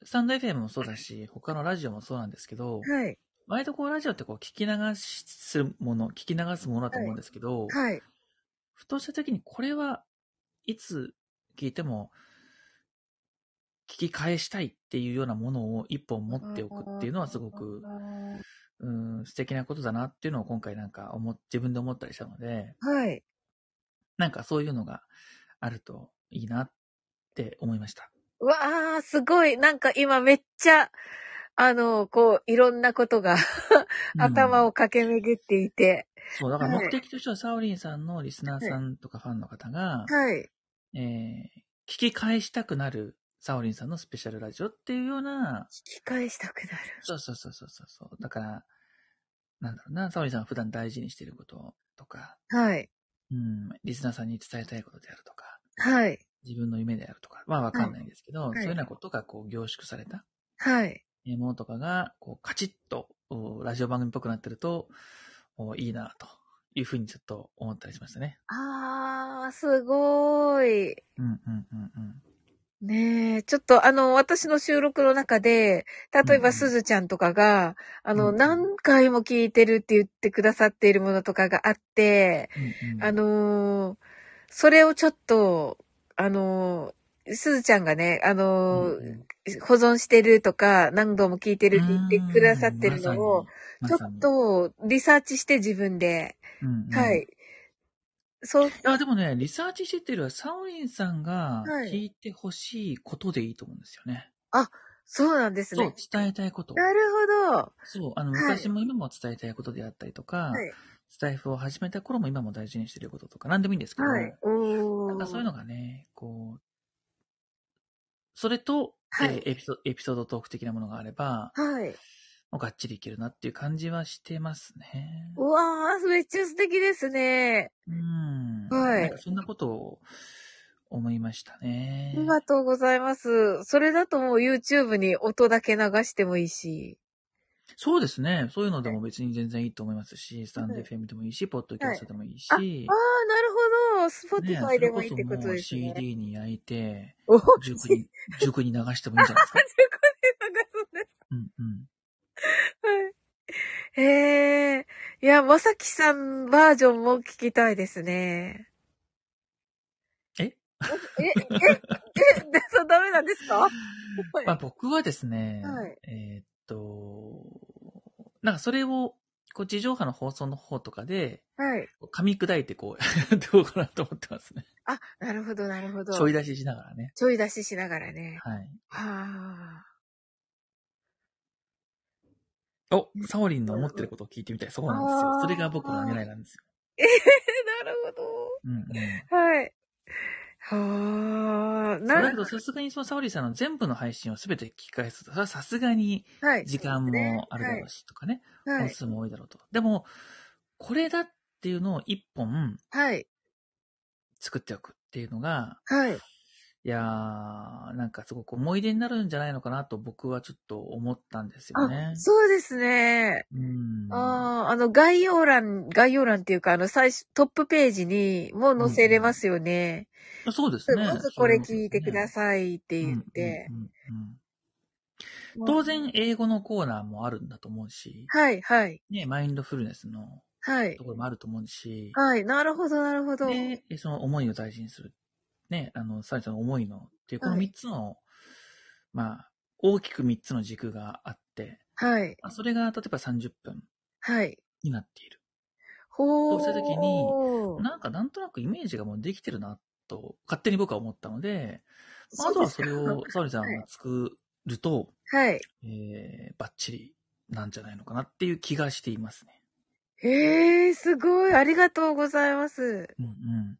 う。スタンド FM もそうだし、他のラジオもそうなんですけど、はい。割とこうラジオってこう聞き流すもの、聞き流すものだと思うんですけど、はい。ふとした時にこれはいつ聞いても聞き返したいっていうようなものを一本持っておくっていうのはすごく、うん、素敵なことだなっていうのを今回なんか思っ自分で思ったりしたので、はい。なんかそういうのがあるといいなって思いました。うわあ、すごい。なんか今めっちゃ、あの、こう、いろんなことが 頭を。を駆け巡っていて。そう、だからはい目的としてはサオリンさんのリスナーさんとかファンの方が、はい。えー聞き返したくなるサオリンさんのスペシャルラジオっていうような、聞き返したくなる。そうそうそうそうそうそう。だから、なんだろうな、サオリンさんが普段大事にしていることとか、はい。うん、リスナーさんに伝えたいことであるとか、はい。自分の夢であるとか、まあわかんないんですけど、いそういうようなことがこう凝縮されたはい。ものとかが、こうカチッとおラジオ番組っぽくなってると、おいいなというふうにちょっと思ったりしましたね。あー、すごい。うんうんうんうん。ねえ、ちょっとあの、私の収録の中で、例えばすずちゃんとかが、あの、何回も聞いてるって言ってくださっているものとかがあって、あのーそれをちょっと、あのーすずちゃんがね、あの保存してるとか、何度も聞いてるって言ってくださってるのを、ちょっ、とリサーチして自分で、はい。そう、あ、でもね、リサーチしてっていうよりは、サオリンさんがはい聞いてほしいことでいいと思うんですよね。そうなんですそうね。、伝えたいこと。なるほど。そう、あの、はい昔も今も伝えたいことであったりとか、はい。スタイフを始めた頃も今も大事にしてることとか、何でもいいんですけど、はい。なんかそういうのがね、こう、それと、はいえーエピソエピソードトーク的なものがあれば、はい。もうがっちりいけるなっていう感じはしてますね。うわー、めっちゃ素敵ですね。うん。はいなんかそんなことを思いましたあね。りがとうございます。それだともう YouTube に音だけ流してもいいし。そうですね。そういうのでも別に全然いいと思いますし、スタンド FM でもいいし、ポッドキャストでもいいし、ああー、なるほど。ね Spotify でもいいってことですそれこそもうね。CD に焼いて、お塾に、塾に流してもいいんじゃないですか？流すんですうんうん。はい。へまさきさんバージョンも聞きたいですね。え？え、え、え、え、そうダメなんですか？は いまあ僕はですね、はいえーっと、なんかそれを、こう地上波の放送の方とかで、はい。噛み砕いてこう、やっておこうかなと思ってますね。あ、なるほど、なるほど。ちょい出ししながらね。ちょい出ししながらね。はい。はお、サオリンの思ってることを聞いてみたい。そうなんですよ。それが僕の狙いなんですよ。あ。なるほど。うんうん。はい。はあ。なるだけど、さすがにそのサオリンさんの全部の配信を全て聞き返すと、それはさすがにはい。時間もあるだろうしとかね、はい。本数も多いだろうと。でも、これだっていうのを一本はい。作っておくっていうのが、はい。いやー、なんかすごく思い出になるんじゃないのかなと僕はちょっと思ったんですよねあ、。そうですね。うん。ああ、あの、概要欄、概要欄っていうか、あの、最初、トップページにも載せれますよね。そうですね。まずこれ聞いてくだいさいって言って。うんうんうんうん当然、英語のコーナーもあるんだと思うし、はい、はい、ね、マインドフルネスのはいと。ころもあると思うし、はい、なるほど、なるほど。で、その思いを大事にする。ね、あの、サリさんの思いのっていう、このはい3つの、まあ、大きく3つの軸があって、はい。まあそれが例えば30分はい。になっている。ほうした時になんかなんとなくイメージがもうできてるなと、勝手に僕は思ったので、まああとはそれを沙織さんが作ると、はい。えー、バッチリなんじゃないのかなっていう気がしていますね。へえ、すごい。ありがとうございます。うんうん。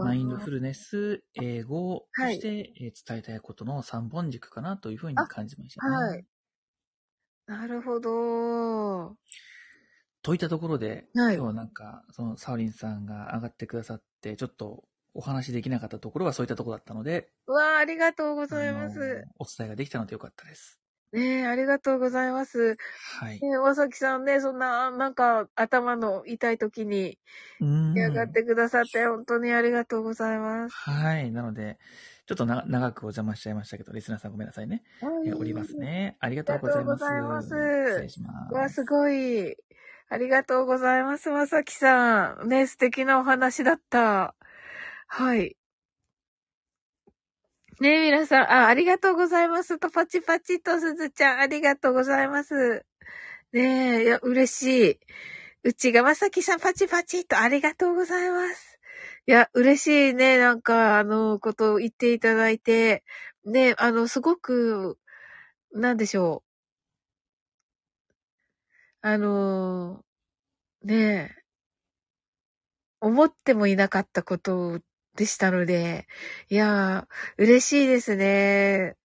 マインドフルネス、英語、はいそして、えー伝えたいことの3本軸かなというふうに感じましたね。はい。なるほど。といったところで、はい今日なんか、そのサオリンさんが上がってくださって、ちょっとお話できなかったところはそういったところだったので、うわあ、ありがとうございます。お伝えができたのでよかったです。ねえ、ありがとうございます。はい。ねえ、まさきさんね、そんな、なんか、頭の痛い時に、うん上がってくださって、本当にありがとうございます。はい。なので、ちょっとな長くお邪魔しちゃいましたけど、リスナーさんごめんなさいね。えおります。ね。ありがとうございます。ありがとうございます失礼します。わ、すごい。ありがとうございます、まさきさん。ね、素敵なお話だった。はい。ねえ皆さん、あ、ありがとうございますと、パチパチと、すずちゃん、ありがとうございます。ねえ、いや、嬉しい。うちがまさきさん、パチパチと、ありがとうございます。いや、嬉しいね、なんか、あの、ことを言っていただいて、ね、あの、すごく、なんでしょう。あの、ねえ、思ってもいなかったことをでしたので、いやー、嬉しいですね。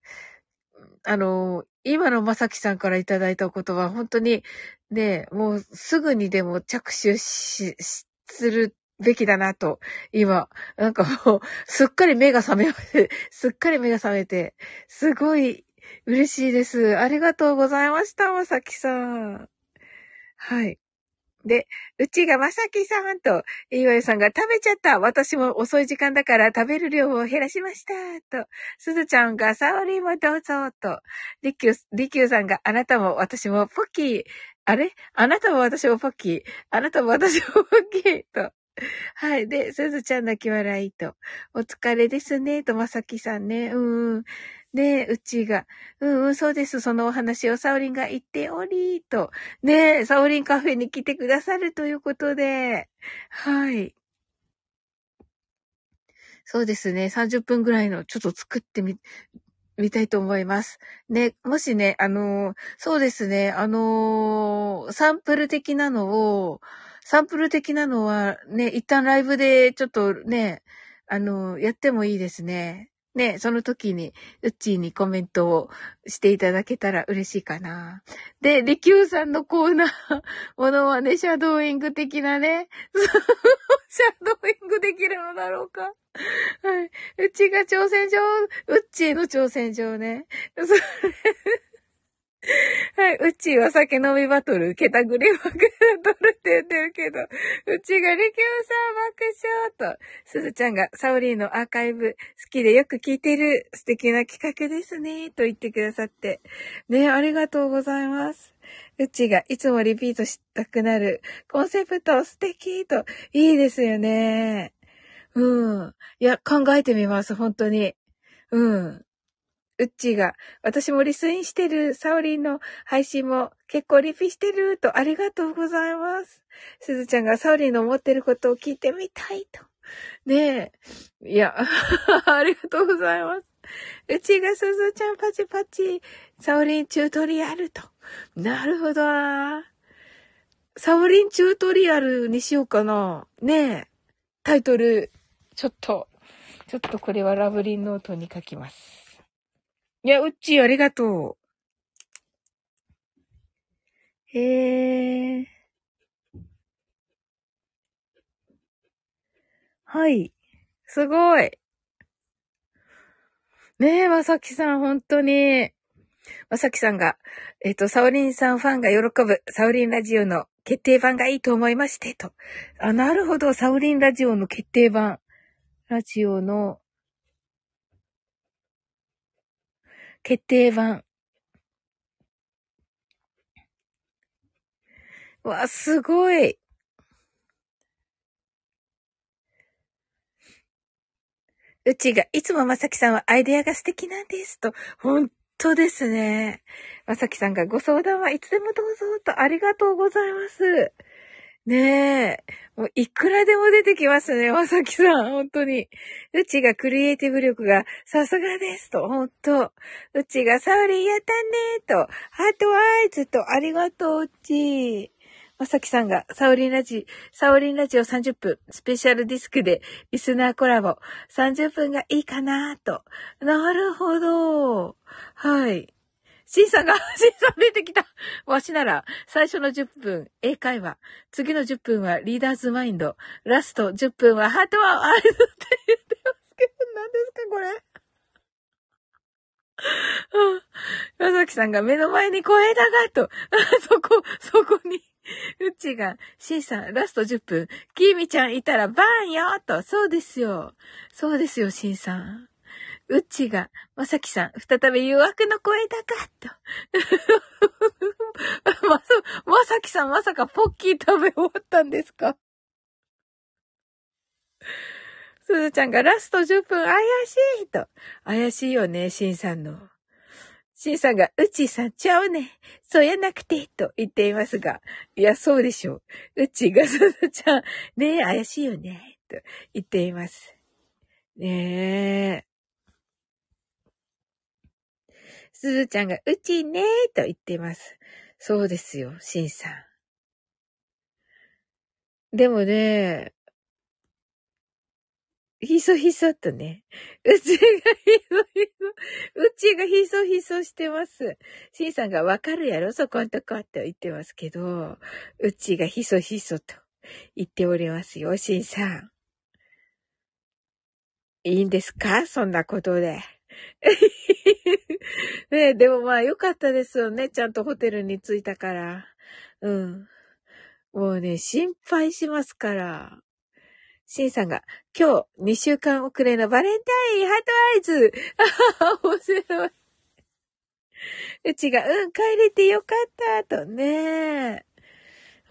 あの、今のまさきさんからいただいたことは本当にね、もうすぐにでも着手し、しするべきだなと、今、なんかもう、すっかり目が覚め、すっかり目が覚めて、すごい嬉しいです。ありがとうございました、まさきさん。はい。で、うちがまさきさんと、いわゆさんが食べちゃった。私も遅い時間だから食べる量を減らしました。と、すずちゃんがサオリもどうぞ。と、りきゅう、りきゅうさんがあなたも私もポッキー。あれ？あなたも私もポッキー？あなたも私もポッキー？と。はい。で、すずちゃん泣き笑いと。お疲れですね。と、まさきさんね。うーんうん。で、うちが、うんうん、そうです。そのお話をサオリンが言っており、と。ねえサオリンカフェに来てくださるということで、はい。そうですね。30分ぐらいのちょっと作ってみ、みたいと思います。ね、もしね、あのーそうですね、あのーサンプル的なのを、サンプル的なのはね、一旦ライブでちょっとね、あのーやってもいいですね。ね、その時に、うっちーにコメントをしていただけたら嬉しいかな。で、リキューさんのコーナー、ものはね、シャドーイング的なね、シャドーイングできるのだろうか。はい。うちが挑戦状、うっちーの挑戦状ね。それはい。うちーは酒飲みバトル、ケタグリバトルって言ってるけど、うちがリキューさん爆笑と、すずちゃんがサオリーのアーカイブ好きでよく聞いてる素敵な企画ですね、と言ってくださって。ね、ありがとうございます。うちがいつもリピートしたくなるコンセプト素敵と、いいですよね。うん。いや、考えてみます、本当に。うん。うっちーが、私もリスインしてる、サオリンの配信も結構リピしてる、と、ありがとうございます。すずちゃんがサオリンの思ってることを聞いてみたい、と。ねえ。いや、ありがとうございます。うちがすずちゃんパチパチ、サオリンチュートリアルと。なるほどな。サオリンチュートリアルにしようかな。ねえ。タイトル、ちょっと、ちょっとこれはラブリンノートに書きます。いや、うっちーありがとう。へえ。はい。すごい。ねえ、まさきさん、本当に。まさきさんが、えっ、と、サオリンさんファンが喜ぶ、サオリンラジオの決定版がいいと思いまして、と。あ、なるほど、サオリンラジオの決定版。ラジオの、決定版。わ、すごい。うちが、いつもまさきさんはアイデアが素敵なんです。と、本当ですね。まさきさんがご相談はいつでもどうぞとありがとうございます。ねえ。もういくらでも出てきますね、まさきさん。本当に。うちがクリエイティブ力がさすがですと、本当うちがサウリーやったねと、ハートアイズと、ありがとう、うち。まさきさんが、サウリンラジ、サウリンラジオ30分、スペシャルディスクで、リスナーコラボ、30分がいいかなと。なるほど。はい。シンさんが、シンさん出てきた。わしなら、最初の10分、英会話。次の10分はリーダーズマインド。ラスト10分はハートはアイズって言ってますけど、何ですかこれ？まさきさんが目の前に小枝がと、そこ、そこに、うちが、シンさん、ラスト10分、キーミちゃんいたらバーンよと、そうですよ。そうですよ、シンさん。うっちが、まさきさん、再び誘惑の声だか、と。まさ、まさきさん、まさかポッキー食べ終わったんですか？すずちゃんがラスト10分怪しいと。怪しいよね、しんさんの。しんさんが、うちさんちゃうね。そうやなくて、と言っていますが。いや、そうでしょう。うちがすずちゃん、ねえ、怪しいよね。と言っています。ねえ。すずちゃんが、うちねーと言ってます。そうですよ、しんさん。でもね、ひそひそとね。うちがひそひそ、うちがひそひそしてます。しんさんがわかるやろ？そこんとこって言ってますけど、うちがひそひそと言っておりますよ、しんさん。いいんですか？そんなことで。ねえでもまあよかったですよね。ちゃんとホテルに着いたから。うん。もうね、心配しますから。シンさんが、今日2週間遅れのバレンタインハートアイズあ 面白い。うちが、うん、帰れてよかった、とね。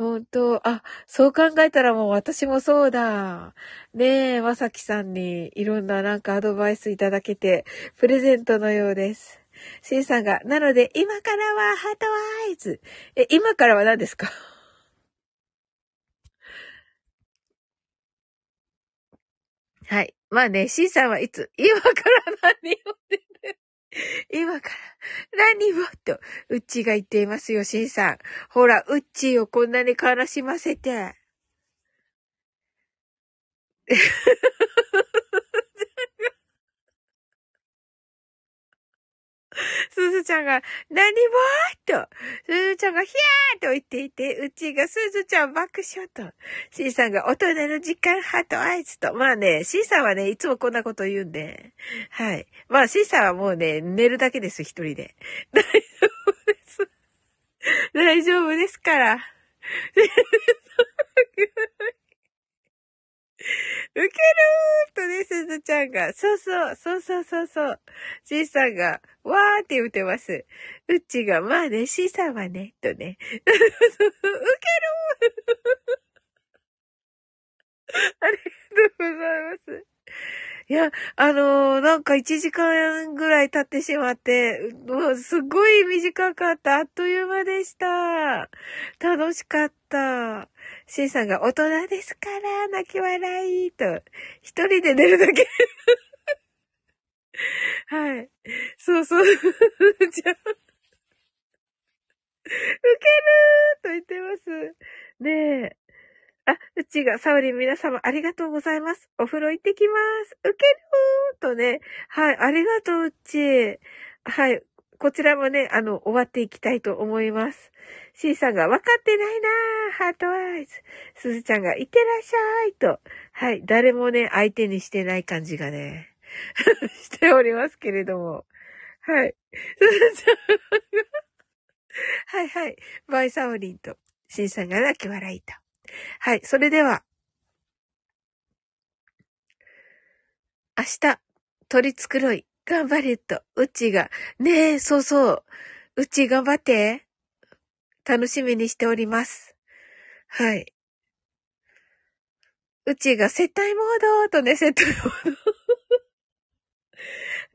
本当あ、そう考えたらもう私もそうだ。ねえ、まさきさんにいろんななんかアドバイスいただけて、プレゼントのようです。シンさんが、なので今からはハートアイズ。え、今からは何ですか？はい。まあね、シンさんはいつ、今から何をって 今から何をと、うっちーが言っていますよ、しんさん。ほら、うっちーをこんなに悲しませて。すずちゃんが、何もと、すずちゃんがヒャーと言っていて、うちがすずちゃん爆笑と、シーさんが大人の時間ハートアイズと、まあね、シーさんはね、いつもこんなこと言うんで、はい。まあ、シーさんはもうね、寝るだけです、一人で。大丈夫です。大丈夫ですから。ウケるーとね、すずちゃんが、そうそう、そうそうそうそう。シーさんが、わーって言ってます。うっちが、まあね、シーさんはね、とね。ウケるーありがとうございます。いや、あのー、なんか1時間ぐらい経ってしまって、もうすごい短かった。あっという間でした。楽しかった。シンさんが大人ですから、泣き笑い、と。一人で寝るだけ。はい。そうそう。じゃあウケるーと言ってます。ねえ。あ、うちが、サウリン皆様ありがとうございます。お風呂行ってきます。ウケるーとね。はい、ありがとう、うち。はい。こちらもね、あの、終わっていきたいと思います。C さんが、わかってないなーハートアイズ。すずちゃんが、いってらっしゃいと。はい。誰もね、相手にしてない感じがね、しておりますけれども。はい。すずちゃんが、はいはい。バイサオリンと、シンさんが泣き笑いと。はい、それでは、明日、取り繕い、頑張れと、うちが、ねえ、そうそう、うち頑張って、楽しみにしております。はい。うちが接待モードとね、接待モード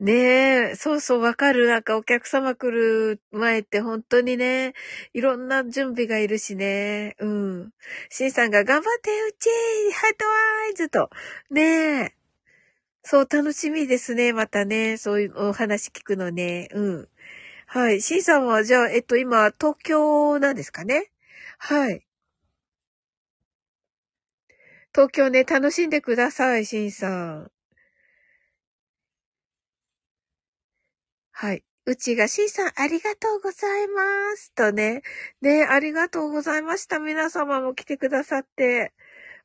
ねえ、そうそう、わかる。なんかお客様来る前って本当にね、いろんな準備がいるしね。うん。シンさんが頑張ってうちハートワーイズと。ねえ。そう、楽しみですね。またね、そういうお話聞くのね。うん。はい。シンさんは、じゃあ、えっと、今、東京なんですかね？はい。東京ね、楽しんでください、シンさん。はい。うちが C さんありがとうございます。とね。ね、ありがとうございました。皆様も来てくださって。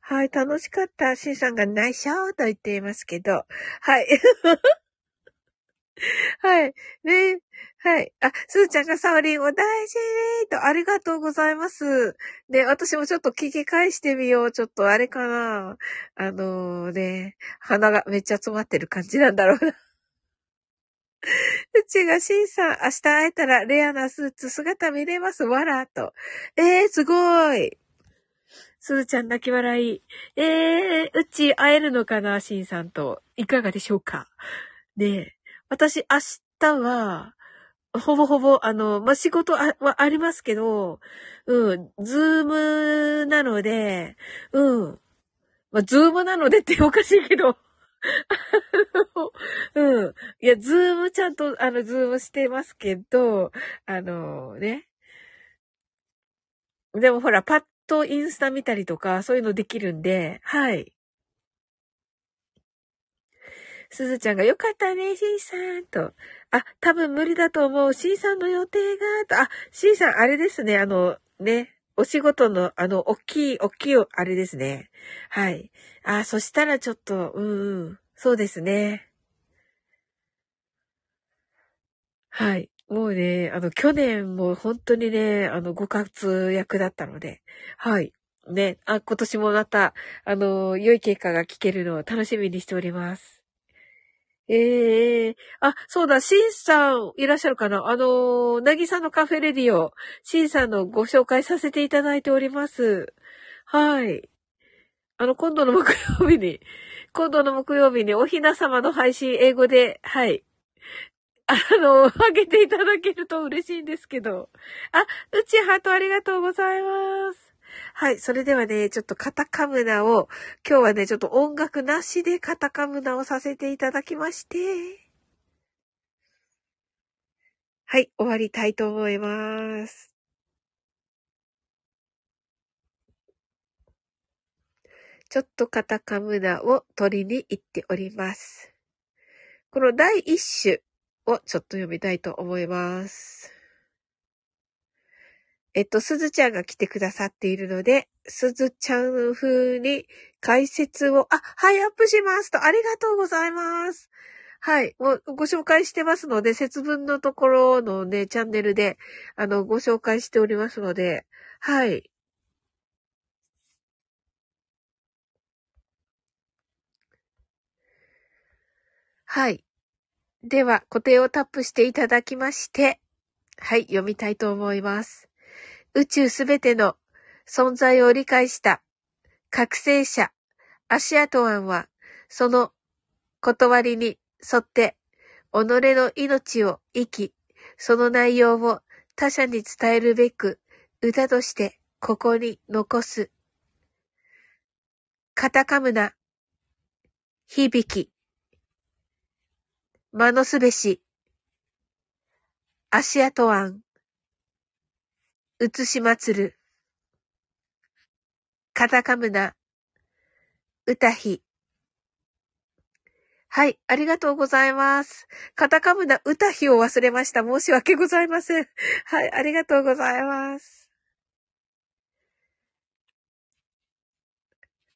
はい、楽しかった。C さんが内緒と言っていますけど。はい。はい。ね。はい。あ、すーちゃんがサオリンお大事にと、ありがとうございます。で、私もちょっと聞き返してみよう。ちょっとあれかな。あのー、ね、鼻がめっちゃ詰まってる感じなんだろうな。うちがシンさん、明日会えたらレアなスーツ姿見れます。わらと。えー、すごい。すずちゃん泣き笑い。えー、うち会えるのかな、シンさんと。いかがでしょうか。ねえ。私、明日は、ほぼほぼ、あの、まあ、仕事はありますけど、うん、ズームなので、うん。まあ、ズームなのでっておかしいけど、うん。いや、ズームちゃんと、あの、ズームしてますけど、あのね。でもほら、パッとインスタ見たりとか、そういうのできるんで、はい。すずちゃんがよかったね、しんさんと。あ、多分無理だと思う。しんさんの予定が、と。あ、しんさん、あれですね、あの、ね。お仕事の、あの、大きい、大きい、あれですね。はい。あ、そしたらちょっと、うんうん。そうですね。はい。もうね、あの、去年も本当にね、あの、ご活躍だったので、はい。ね、あ、今年もまた、あの、良い結果が聞けるのを楽しみにしております。ええー、あ、そうだ、シンさんいらっしゃるかな？あの、なぎさのカフェレディオ、シンさんのご紹介させていただいております。はい。あの、今度の木曜日に、今度の木曜日におひな様の配信英語で、はい。あの、あげていただけると嬉しいんですけど。あ、うちハートありがとうございます。はい。それではね、ちょっとカタカムナを、今日はね、ちょっと音楽なしでカタカムナをさせていただきまして、はい。終わりたいと思います。ちょっとカタカムナを取りに行っております。この第一種をちょっと読みたいと思います。えっと、すずちゃんが来てくださっているので、すずちゃん風に解説を、あ、はい、アップしますと、ありがとうございます。はい。もうご紹介してますので、節分のところのね、チャンネルで、あの、ご紹介しておりますので、はい。はい。では、固定をタップしていただきまして、はい、読みたいと思います。宇宙すべての存在を理解した。覚醒者、アシアトアンは、その断りに沿って、己の命を生き、その内容を他者に伝えるべく、歌としてここに残す。カタカムナ、響き、マノスべし、足跡案、写し祭る、カタカムナ、歌ひ。はい、ありがとうございます。カタカムナ歌ひを忘れました。申し訳ございません。はい、ありがとうございます。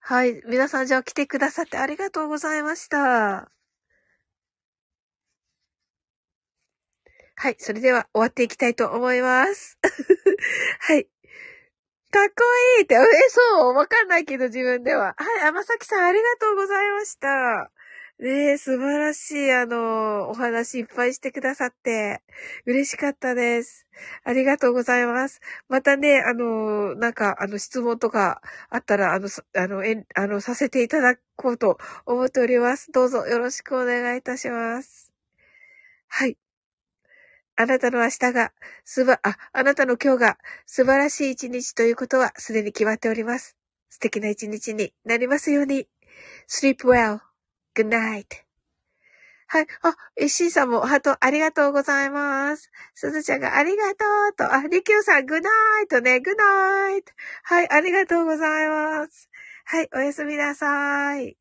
はい、皆さんじゃあ来てくださってありがとうございました。はい。それでは終わっていきたいと思います。はい。かっこいいって、え、そう？わかんないけど自分では。はい。甘崎さんありがとうございました。ねえ、素晴らしい、あの、お話いっぱいしてくださって、嬉しかったです。ありがとうございます。またね、あの、なんか、あの、質問とかあったら、あの、あの、えあの、させていただこうと思っております。どうぞよろしくお願いいたします。はい。あなたの明日が、すば、あ、あなたの今日が素晴らしい一日ということはすでに決まっております。素敵な一日になりますように。sleep well.good night. はい。あ、え、しんさんもハートありがとうございます。すずちゃんがありがとうと、あ、りきゅうさん、グナイトね、グナイト。はい、ありがとうございます。はい、おやすみなさい。